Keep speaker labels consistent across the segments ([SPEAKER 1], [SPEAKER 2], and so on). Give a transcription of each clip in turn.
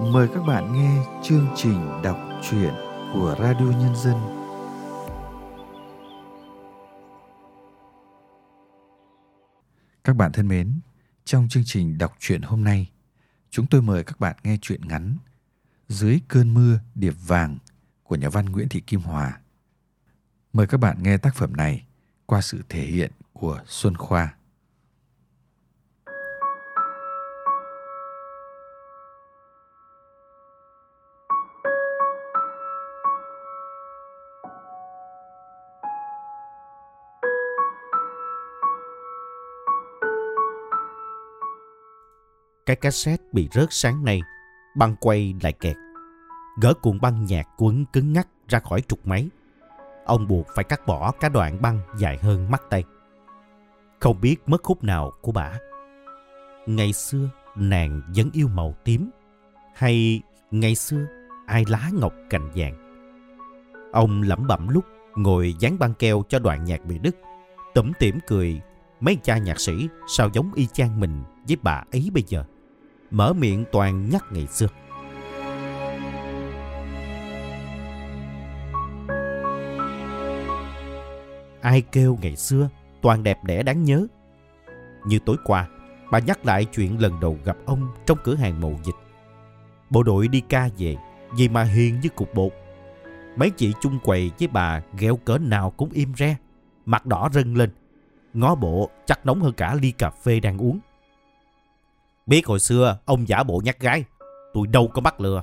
[SPEAKER 1] Mời các bạn nghe chương trình đọc truyện của Radio Nhân dân. Các bạn thân mến, trong chương trình đọc truyện hôm nay, chúng tôi mời các bạn nghe truyện ngắn Dưới cơn mưa điệp vàng của nhà văn Nguyễn Thị Kim Hòa. Mời các bạn nghe tác phẩm này qua sự thể hiện của Xuân Khoa.
[SPEAKER 2] Cái cassette bị rớt sáng nay, băng quay lại kẹt. Gỡ cuộn băng nhạc quấn cứng ngắc ra khỏi trục máy. Ông buộc phải cắt bỏ cả đoạn băng dài hơn mắt tay. Không biết mất khúc nào của bà. Ngày xưa nàng vẫn yêu màu tím hay ngày xưa ai lá ngọc cành vàng. Ông lẩm bẩm lúc ngồi dán băng keo cho đoạn nhạc bị đứt, tủm tỉm cười mấy cha nhạc sĩ sao giống y chang mình với bà ấy bây giờ. Mở miệng toàn nhắc ngày xưa. Ai kêu ngày xưa toàn đẹp đẽ đáng nhớ. Như tối qua, bà nhắc lại chuyện lần đầu gặp ông trong cửa hàng mậu dịch. Bộ đội đi ca về, vì mà hiền như cục bột. Mấy chị chung quầy với bà ghẹo cỡ nào cũng im re, mặt đỏ rưng lên. Ngó bộ chắc nóng hơn cả ly cà phê đang uống. Biết hồi xưa ông giả bộ nhắc gái, tôi đâu có bắt lừa.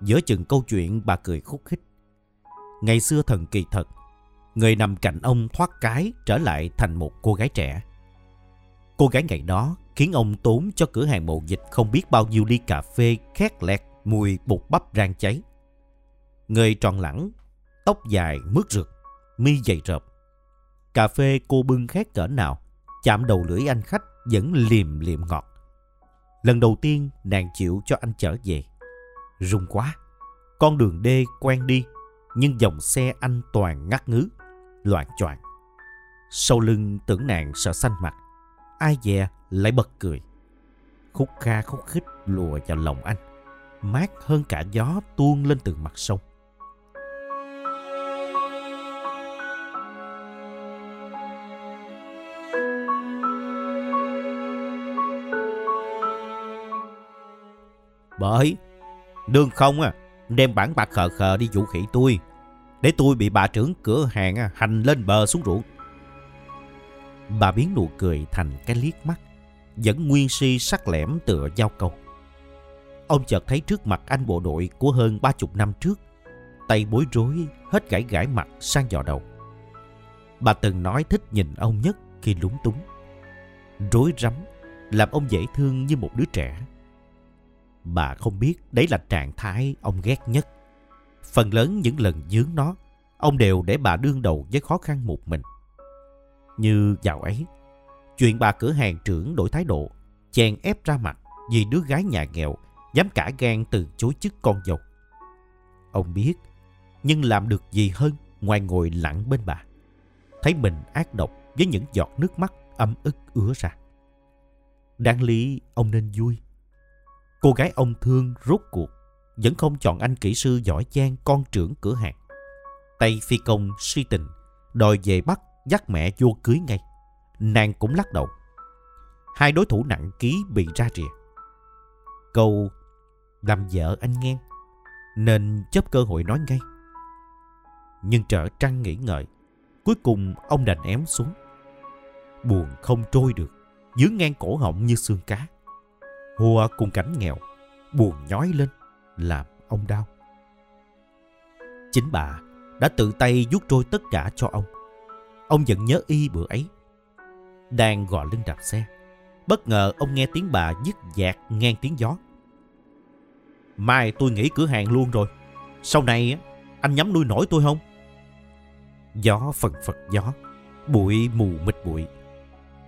[SPEAKER 2] Giữa chừng câu chuyện bà cười khúc khích. Ngày xưa thần kỳ thật, người nằm cạnh ông thoát cái trở lại thành một cô gái trẻ. Cô gái ngày đó khiến ông tốn cho cửa hàng mộ dịch không biết bao nhiêu ly cà phê khét lẹt mùi bột bắp rang cháy. Người tròn lẳng, tóc dài mướt rực, mi dày rợp. Cà phê cô bưng khét cỡ nào, chạm đầu lưỡi anh khách vẫn liềm liệm ngọt. Lần đầu tiên nàng chịu cho anh trở về. Rung quá. Con đường đê quen đi, nhưng dòng xe anh toàn ngắt ngứ, loạn choạng. Sau lưng tưởng nàng sợ xanh mặt. Ai dè lại bật cười. Khúc kha khúc khích lùa vào lòng anh. Mát hơn cả gió tuôn lên từ mặt sông. Bởi Đương không à Đem bản bạc khờ khờ đi dụ khỉ tôi Để tôi bị bà trưởng cửa hàng à, hành lên bờ xuống ruộng. Bà biến nụ cười thành cái liếc mắt Vẫn nguyên si sắc lẻm tựa giao câu. Ông chợt thấy trước mặt anh bộ đội của hơn ba chục năm trước Tay bối rối hết gãi gãi mặt sang dò đầu. Bà từng nói thích nhìn ông nhất khi lúng túng. Rối rắm Làm ông dễ thương như một đứa trẻ. Bà không biết đấy là trạng thái ông ghét nhất. Phần lớn những lần dướng nó, ông đều để bà đương đầu với khó khăn một mình. Như dạo ấy, chuyện bà cửa hàng trưởng đổi thái độ, chèn ép ra mặt vì đứa gái nhà nghèo dám cả gan từ chối chức con dâu. Ông biết, nhưng làm được gì hơn ngoài ngồi lặng bên bà. Thấy mình ác độc với những giọt nước mắt ấm ức ứa ra. Đáng lý ông nên vui Cô gái ông thương rốt cuộc vẫn không chọn anh kỹ sư giỏi giang con trưởng cửa hàng. Tay phi công suy tình, đòi về bắt dắt mẹ vô cưới ngay. Nàng cũng lắc đầu. Hai đối thủ nặng ký bị ra rìa. Câu làm vợ anh nghe nên chấp cơ hội nói ngay. Nhưng trở trăng nghĩ ngợi, cuối cùng ông đành ém xuống. Buồn không trôi được, dướng ngang cổ họng như xương cá. Hùa cùng cảnh nghèo, buồn nhói lên, làm ông đau. Chính bà đã tự tay vuốt trôi tất cả cho ông. Ông vẫn nhớ y bữa ấy. Đang gò lưng đạp xe, bất ngờ ông nghe tiếng bà dứt dạc ngang tiếng gió. Mai tôi nghỉ cửa hàng luôn rồi. Sau này anh nhắm nuôi nổi tôi không? Gió phần phật gió, bụi mù mịt bụi.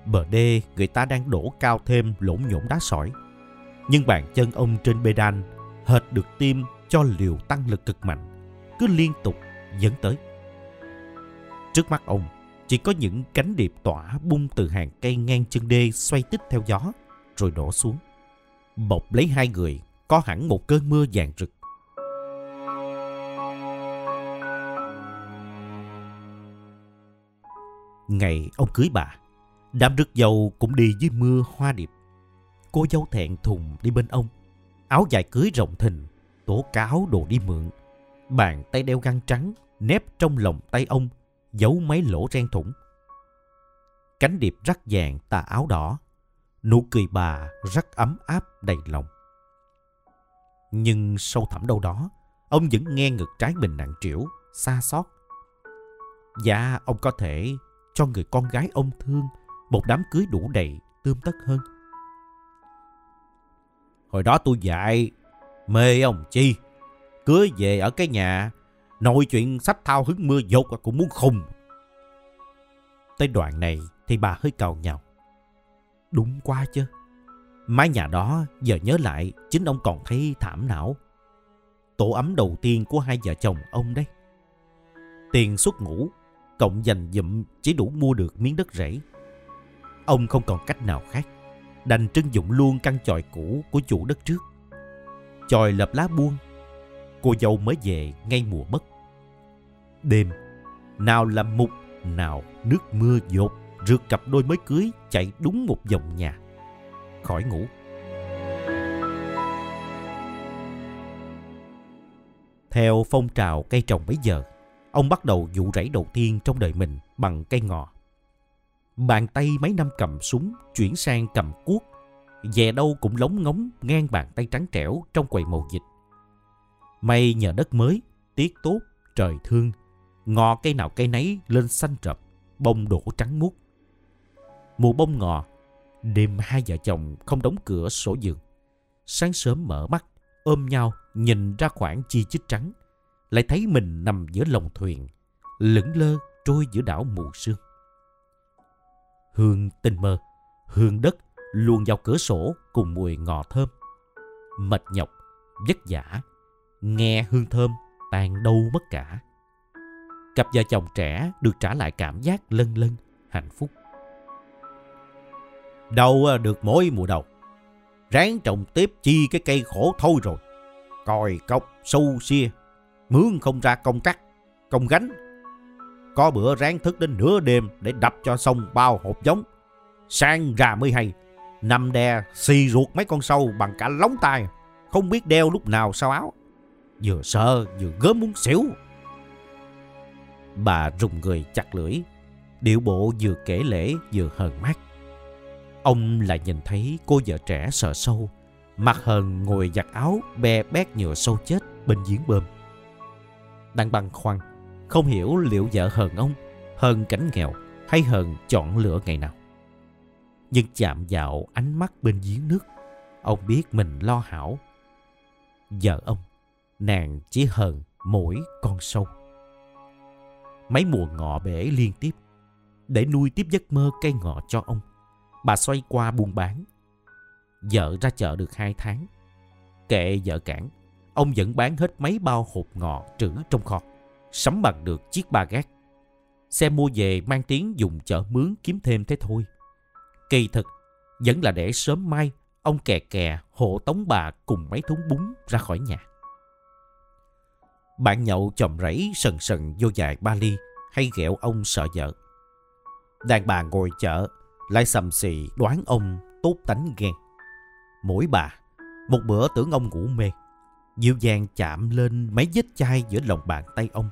[SPEAKER 2] Bờ đê người ta đang đổ cao thêm lỗn nhổn đá sỏi nhưng bàn chân ông trên bê đan hệt được tim cho liều tăng lực cực mạnh, cứ liên tục dẫn tới. Trước mắt ông chỉ có những cánh điệp tỏa bung từ hàng cây ngang chân đê xoay tích theo gió rồi đổ xuống. bọc lấy hai người có hẳn một cơn mưa vàng rực. Ngày ông cưới bà, đám rước dâu cũng đi dưới mưa hoa điệp. Cô dâu thẹn thùng đi bên ông, áo dài cưới rộng thình, tố cáo đồ đi mượn. Bàn tay đeo găng trắng nép trong lòng tay ông, giấu mấy lỗ ren thủng. Cánh điệp rắc vàng tà áo đỏ, nụ cười bà rất ấm áp đầy lòng. Nhưng sâu thẳm đâu đó, ông vẫn nghe ngực trái mình nặng trĩu, xa xót. Dạ, ông có thể cho người con gái ông thương một đám cưới đủ đầy, tươm tất hơn. Hồi đó tôi dạy, mê ông chi, cưới về ở cái nhà, nội chuyện sách thao hứng mưa dột cũng muốn khùng. Tới đoạn này thì bà hơi cầu nhau Đúng quá chứ. Mái nhà đó giờ nhớ lại chính ông còn thấy thảm não. Tổ ấm đầu tiên của hai vợ chồng ông đấy. Tiền xuất ngủ, cộng dành dụm chỉ đủ mua được miếng đất rẫy. Ông không còn cách nào khác, đành trưng dụng luôn căn chòi cũ của chủ đất trước. Chòi lập lá buông, cô dâu mới về ngay mùa mất. Đêm, nào là mục, nào nước mưa dột, rượt cặp đôi mới cưới chạy đúng một vòng nhà. Khỏi ngủ. Theo phong trào cây trồng bấy giờ, ông bắt đầu vụ rẫy đầu tiên trong đời mình bằng cây ngò. Bàn tay mấy năm cầm súng chuyển sang cầm cuốc, về đâu cũng lóng ngóng ngang bàn tay trắng trẻo trong quầy màu dịch. May nhờ đất mới, tiết tốt, trời thương, ngò cây nào cây nấy lên xanh rập, bông đổ trắng muốt. Mùa bông ngò, đêm hai vợ chồng không đóng cửa sổ giường. Sáng sớm mở mắt, ôm nhau nhìn ra khoảng chi chít trắng, lại thấy mình nằm giữa lòng thuyền, lững lơ trôi giữa đảo mù sương. Hương tinh mơ, hương đất luôn vào cửa sổ cùng mùi ngò thơm. Mệt nhọc, vất vả, nghe hương thơm tan đâu mất cả. Cặp vợ chồng trẻ được trả lại cảm giác lân lân, hạnh phúc. Đâu à, được mỗi mùa đầu. Ráng trồng tiếp chi cái cây khổ thôi rồi. Còi cọc, sâu xia, mướn không ra công cắt, công gánh. Có bữa ráng thức đến nửa đêm để đập cho xong bao hộp giống. Sang ra mới hay, nằm đè xì ruột mấy con sâu bằng cả lóng tay, không biết đeo lúc nào sao áo. Vừa sợ vừa gớm muốn xỉu. Bà rùng người chặt lưỡi, điệu bộ vừa kể lễ vừa hờn mát. Ông lại nhìn thấy cô vợ trẻ sợ sâu, mặt hờn ngồi giặt áo bè bét nhựa sâu chết bên giếng bơm. Đang băn khoăn, không hiểu liệu vợ hờn ông, hờn cảnh nghèo hay hờn chọn lựa ngày nào. Nhưng chạm vào ánh mắt bên giếng nước, ông biết mình lo hảo. Vợ ông, nàng chỉ hờn mỗi con sâu. Mấy mùa ngọ bể liên tiếp, để nuôi tiếp giấc mơ cây ngọ cho ông bà xoay qua buôn bán. Vợ ra chợ được hai tháng. Kệ vợ cản, ông vẫn bán hết mấy bao hộp ngọ trữ trong kho, sắm bằng được chiếc ba gác. Xe mua về mang tiếng dùng chợ mướn kiếm thêm thế thôi. Kỳ thực, vẫn là để sớm mai ông kè kè hộ tống bà cùng mấy thúng bún ra khỏi nhà. Bạn nhậu chồng rẫy sần sần vô dài ba ly hay ghẹo ông sợ vợ. Đàn bà ngồi chợ lại sầm xì đoán ông tốt tánh ghen. Mỗi bà, một bữa tưởng ông ngủ mê, dịu dàng chạm lên mấy vết chai giữa lòng bàn tay ông.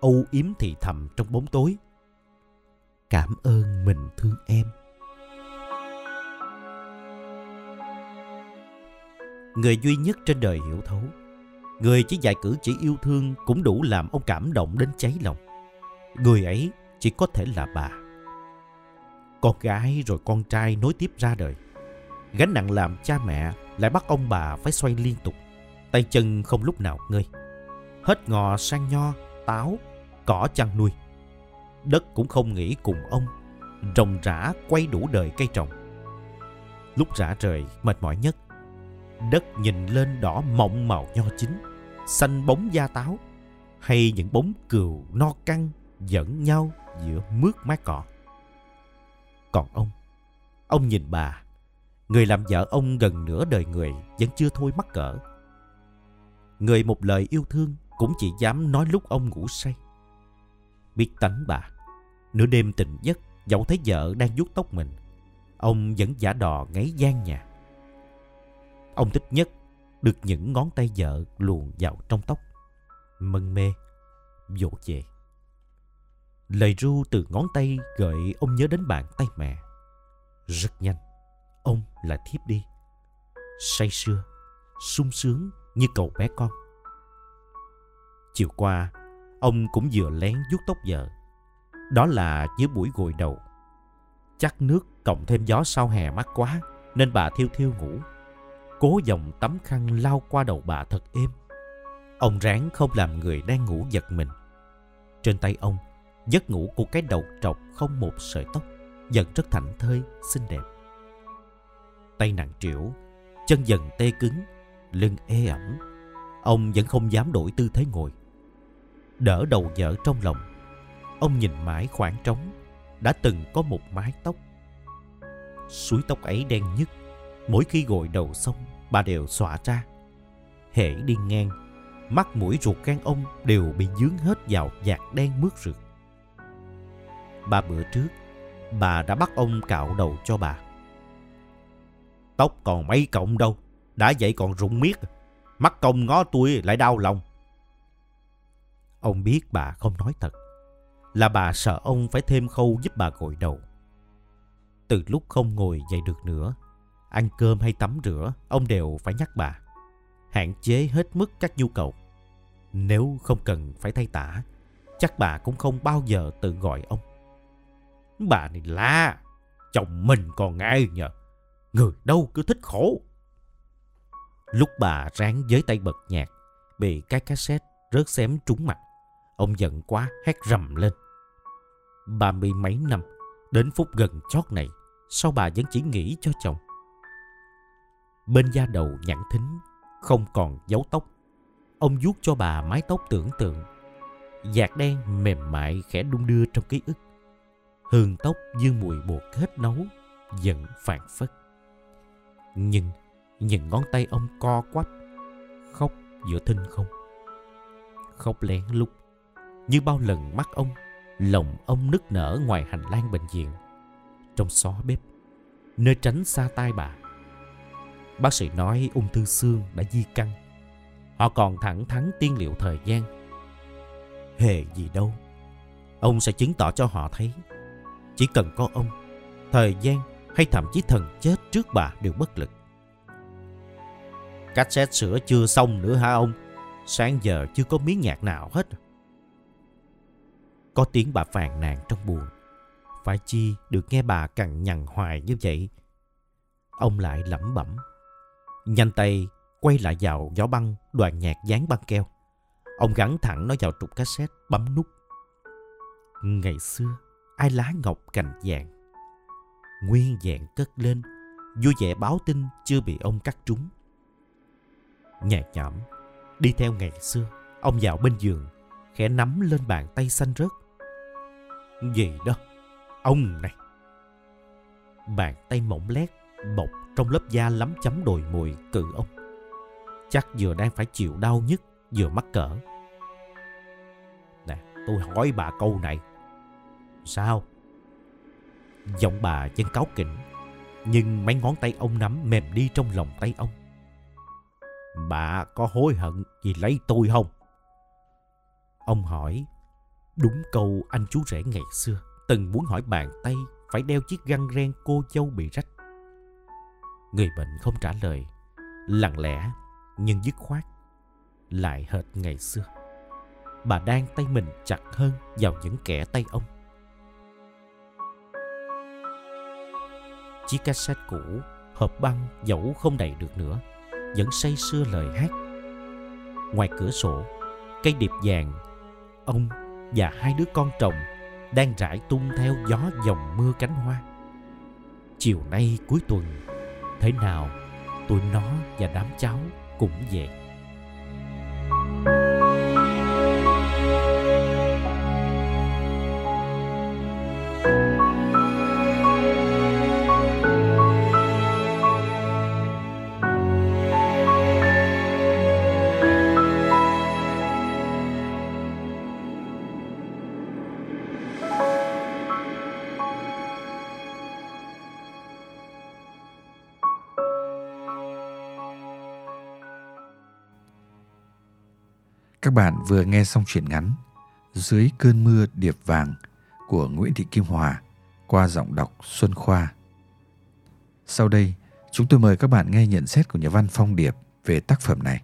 [SPEAKER 2] Âu yếm thì thầm trong bóng tối. Cảm ơn mình thương em. Người duy nhất trên đời hiểu thấu. Người chỉ dạy cử chỉ yêu thương cũng đủ làm ông cảm động đến cháy lòng. Người ấy chỉ có thể là bà. Con gái rồi con trai nối tiếp ra đời. Gánh nặng làm cha mẹ lại bắt ông bà phải xoay liên tục. Tay chân không lúc nào ngơi. Hết ngò sang nho, táo, cỏ chăn nuôi. Đất cũng không nghỉ cùng ông. Rồng rã quay đủ đời cây trồng. Lúc rã trời mệt mỏi nhất. Đất nhìn lên đỏ mọng màu nho chín. Xanh bóng da táo. Hay những bóng cừu no căng dẫn nhau giữa mướt mát cỏ. Còn ông, ông nhìn bà, Người làm vợ ông gần nửa đời người vẫn chưa thôi mắc cỡ. Người một lời yêu thương cũng chỉ dám nói lúc ông ngủ say. Biết tánh bà, nửa đêm tỉnh giấc dẫu thấy vợ đang vuốt tóc mình, ông vẫn giả đò ngáy gian nhà. Ông thích nhất được những ngón tay vợ luồn vào trong tóc, mân mê, vỗ về. Lời ru từ ngón tay gợi ông nhớ đến bàn tay mẹ. Rất nhanh, ông lại thiếp đi. Say sưa, sung sướng như cậu bé con. Chiều qua, ông cũng vừa lén vuốt tóc vợ. Đó là dưới buổi gội đầu. Chắc nước cộng thêm gió sau hè mát quá, nên bà thiêu thiêu ngủ. Cố dòng tấm khăn lao qua đầu bà thật êm. Ông ráng không làm người đang ngủ giật mình. Trên tay ông, giấc ngủ của cái đầu trọc không một sợi tóc, dần rất thảnh thơi, xinh đẹp. Tay nặng trĩu, chân dần tê cứng, lưng ê ẩm. Ông vẫn không dám đổi tư thế ngồi. Đỡ đầu vợ trong lòng, ông nhìn mãi khoảng trống, đã từng có một mái tóc. Suối tóc ấy đen nhất, mỗi khi gội đầu xong, bà đều xõa ra. Hễ đi ngang, mắt mũi ruột gan ông đều bị dướng hết vào vạt đen mướt rượt. Ba bữa trước, bà đã bắt ông cạo đầu cho bà. Tóc còn mấy cộng đâu, đã vậy còn rụng miết. Mắt công ngó tôi lại đau lòng. Ông biết bà không nói thật, là bà sợ ông phải thêm khâu giúp bà gội đầu. Từ lúc không ngồi dậy được nữa, ăn cơm hay tắm rửa, ông đều phải nhắc bà. Hạn chế hết mức các nhu cầu. Nếu không cần phải thay tả, chắc bà cũng không bao giờ tự gọi ông. Bà này la, chồng mình còn ai nhờ. Người đâu cứ thích khổ. Lúc bà ráng với tay bật nhạc, bị cái cassette rớt xém trúng mặt. Ông giận quá hét rầm lên. Ba mươi mấy năm, đến phút gần chót này, sao bà vẫn chỉ nghĩ cho chồng? Bên da đầu nhẵn thính, không còn dấu tóc. Ông vuốt cho bà mái tóc tưởng tượng. Dạt đen mềm mại khẽ đung đưa trong ký ức. Hương tóc dương mùi bột hết nấu, dần phản phất. Nhưng những ngón tay ông co quắp, khóc giữa thinh không. Khóc lén lúc, như bao lần mắt ông, lòng ông nức nở ngoài hành lang bệnh viện, trong xó bếp, nơi tránh xa tai bà. Bác sĩ nói ung thư xương đã di căn. Họ còn thẳng thắn tiên liệu thời gian. Hề gì đâu. Ông sẽ chứng tỏ cho họ thấy. Chỉ cần có ông, thời gian hay thậm chí thần chết trước bà đều bất lực. cách xét sửa chưa xong nữa hả ông? Sáng giờ chưa có miếng nhạc nào hết. Có tiếng bà phàn nàn trong buồn. Phải chi được nghe bà cằn nhằn hoài như vậy? Ông lại lẩm bẩm. Nhanh tay quay lại vào gió băng đoàn nhạc dán băng keo. Ông gắn thẳng nó vào trục cassette bấm nút. Ngày xưa, ai lá ngọc cành vàng. Nguyên vẹn cất lên, vui vẻ báo tin chưa bị ông cắt trúng. Nhẹ nhõm, đi theo ngày xưa, ông vào bên giường, khẽ nắm lên bàn tay xanh rớt. Gì đó, ông này. Bàn tay mỏng lét, bọc trong lớp da lắm chấm đồi mùi cự ông. Chắc vừa đang phải chịu đau nhất, vừa mắc cỡ. Nè, tôi hỏi bà câu này. Sao? Giọng bà chân cáo kỉnh, nhưng mấy ngón tay ông nắm mềm đi trong lòng tay ông. Bà có hối hận vì lấy tôi không? Ông hỏi, đúng câu anh chú rể ngày xưa, từng muốn hỏi bàn tay phải đeo chiếc găng ren cô dâu bị rách. Người bệnh không trả lời, lặng lẽ nhưng dứt khoát, lại hệt ngày xưa. Bà đang tay mình chặt hơn vào những kẻ tay ông. Chiếc cassette cũ, hộp băng dẫu không đầy được nữa, vẫn say sưa lời hát. Ngoài cửa sổ, cây điệp vàng, ông và hai đứa con trồng đang rải tung theo gió dòng mưa cánh hoa. Chiều nay cuối tuần, thế nào tụi nó và đám cháu cũng vậy.
[SPEAKER 1] Các bạn vừa nghe xong truyện ngắn Dưới cơn mưa điệp vàng của Nguyễn Thị Kim Hòa qua giọng đọc Xuân Khoa. Sau đây, chúng tôi mời các bạn nghe nhận xét của nhà văn Phong Điệp về tác phẩm này.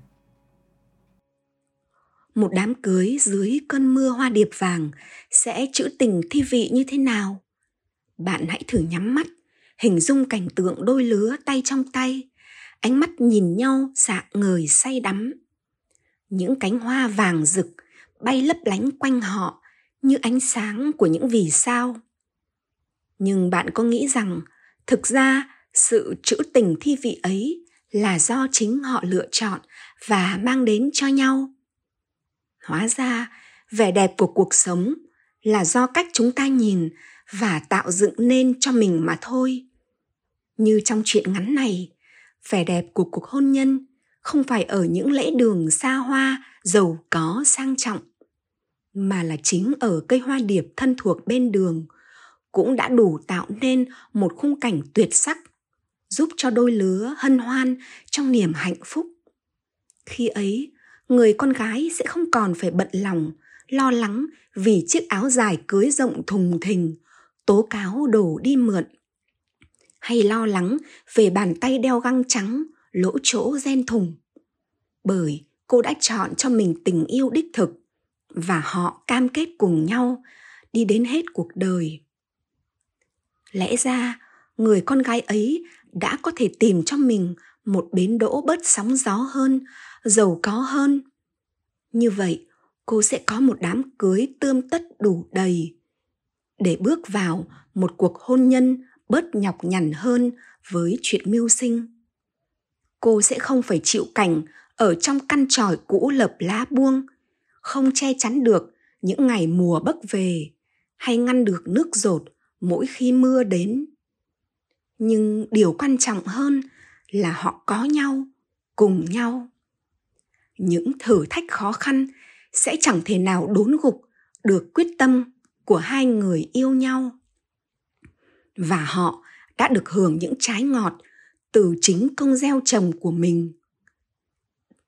[SPEAKER 3] Một đám cưới dưới cơn mưa hoa điệp vàng sẽ trữ tình thi vị như thế nào? Bạn hãy thử nhắm mắt, hình dung cảnh tượng đôi lứa tay trong tay, ánh mắt nhìn nhau dạng ngời say đắm. Những cánh hoa vàng rực bay lấp lánh quanh họ như ánh sáng của những vì sao. Nhưng bạn có nghĩ rằng thực ra sự trữ tình thi vị ấy là do chính họ lựa chọn và mang đến cho nhau hóa ra, vẻ đẹp của cuộc sống là do cách chúng ta nhìn và tạo dựng nên cho mình mà thôi như trong chuyện ngắn này, vẻ đẹp của cuộc hôn nhân không phải ở những lễ đường xa hoa, giàu có, sang trọng, mà là chính ở cây hoa điệp thân thuộc bên đường, cũng đã đủ tạo nên một khung cảnh tuyệt sắc, giúp cho đôi lứa hân hoan trong niềm hạnh phúc. Khi ấy, người con gái sẽ không còn phải bận lòng, lo lắng vì chiếc áo dài cưới rộng thùng thình, tố cáo đổ đi mượn, hay lo lắng về bàn tay đeo găng trắng lỗ chỗ gen thùng. Bởi cô đã chọn cho mình tình yêu đích thực và họ cam kết cùng nhau đi đến hết cuộc đời. Lẽ ra, người con gái ấy đã có thể tìm cho mình một bến đỗ bớt sóng gió hơn, giàu có hơn. Như vậy, cô sẽ có một đám cưới tươm tất đủ đầy để bước vào một cuộc hôn nhân bớt nhọc nhằn hơn với chuyện mưu sinh cô sẽ không phải chịu cảnh ở trong căn tròi cũ lợp lá buông. Không che chắn được những ngày mùa bấc về, hay ngăn được nước rột mỗi khi mưa đến. Nhưng điều quan trọng hơn là họ có nhau, cùng nhau. Những thử thách khó khăn sẽ chẳng thể nào đốn gục được quyết tâm của hai người yêu nhau. Và họ đã được hưởng những trái ngọt từ chính công gieo trồng của mình.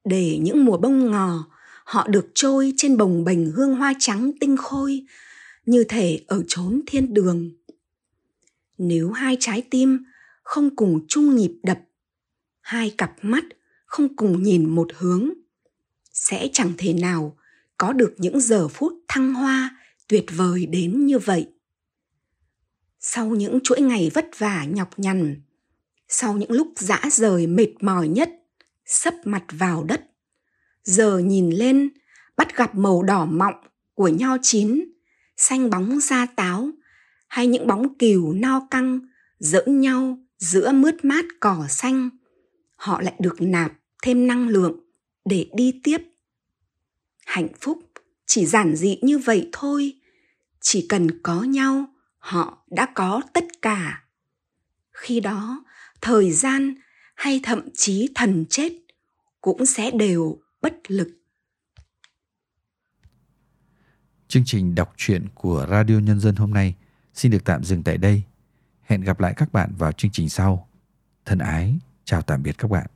[SPEAKER 3] Để những mùa bông ngò, họ được trôi trên bồng bềnh hương hoa trắng tinh khôi, như thể ở chốn thiên đường. Nếu hai trái tim không cùng chung nhịp đập, hai cặp mắt không cùng nhìn một hướng, sẽ chẳng thể nào có được những giờ phút thăng hoa tuyệt vời đến như vậy. Sau những chuỗi ngày vất vả nhọc nhằn sau những lúc dã rời mệt mỏi nhất, sấp mặt vào đất. Giờ nhìn lên, bắt gặp màu đỏ mọng của nho chín, xanh bóng da táo, hay những bóng cừu no căng giỡn nhau giữa mướt mát cỏ xanh. Họ lại được nạp thêm năng lượng để đi tiếp. Hạnh phúc chỉ giản dị như vậy thôi, chỉ cần có nhau, họ đã có tất cả. Khi đó thời gian hay thậm chí thần chết cũng sẽ đều bất lực.
[SPEAKER 1] Chương trình đọc truyện của radio nhân dân hôm nay xin được tạm dừng tại đây. Hẹn gặp lại các bạn vào chương trình sau. Thân ái, chào tạm biệt các bạn.